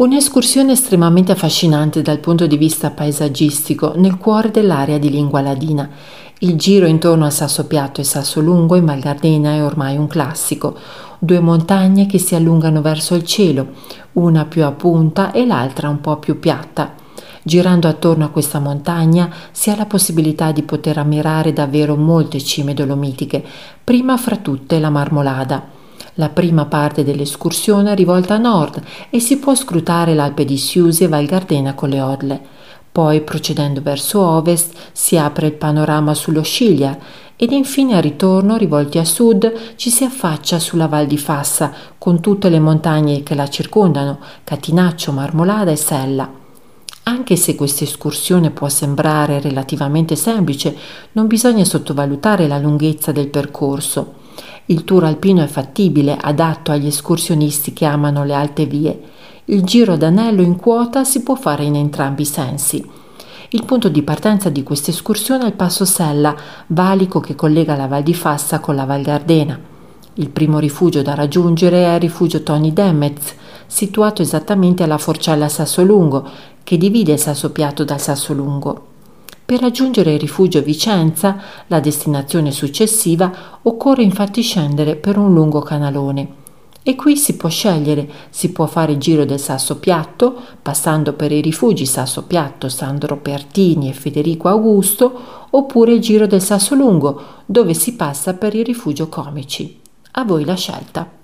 Un'escursione estremamente affascinante dal punto di vista paesaggistico nel cuore dell'area di lingua ladina. Il giro intorno a Sasso Piatto e Sasso Lungo in Val Gardena è ormai un classico. Due montagne che si allungano verso il cielo, una più a punta e l'altra un po' più piatta. Girando attorno a questa montagna si ha la possibilità di poter ammirare davvero molte cime dolomitiche, prima fra tutte la Marmolada. La prima parte dell'escursione è rivolta a nord e si può scrutare l'Alpe di Siusi e Val Gardena con le Odle. Poi, procedendo verso ovest, si apre il panorama sullo Sciglia ed infine al ritorno, rivolti a sud, ci si affaccia sulla Val di Fassa, con tutte le montagne che la circondano, Catinaccio, Marmolada e Sella. Anche se questa escursione può sembrare relativamente semplice, non bisogna sottovalutare la lunghezza del percorso. Il tour alpino è fattibile, adatto agli escursionisti che amano le alte vie. Il giro d'anello in quota si può fare in entrambi i sensi. Il punto di partenza di questa escursione è il Passo Sella, valico che collega la Val di Fassa con la Val Gardena. Il primo rifugio da raggiungere è il rifugio Tony Demez, situato esattamente alla forcella Sassolungo, che divide il Sasso Piatto dal Sassolungo. Per raggiungere il rifugio Vicenza, la destinazione successiva, occorre infatti scendere per un lungo canalone. E qui si può scegliere, si può fare il giro del Sasso Piatto, passando per i rifugi Sasso Piatto, Sandro Pertini e Federico Augusto, oppure il giro del Sasso Lungo, dove si passa per il rifugio Comici. A voi la scelta.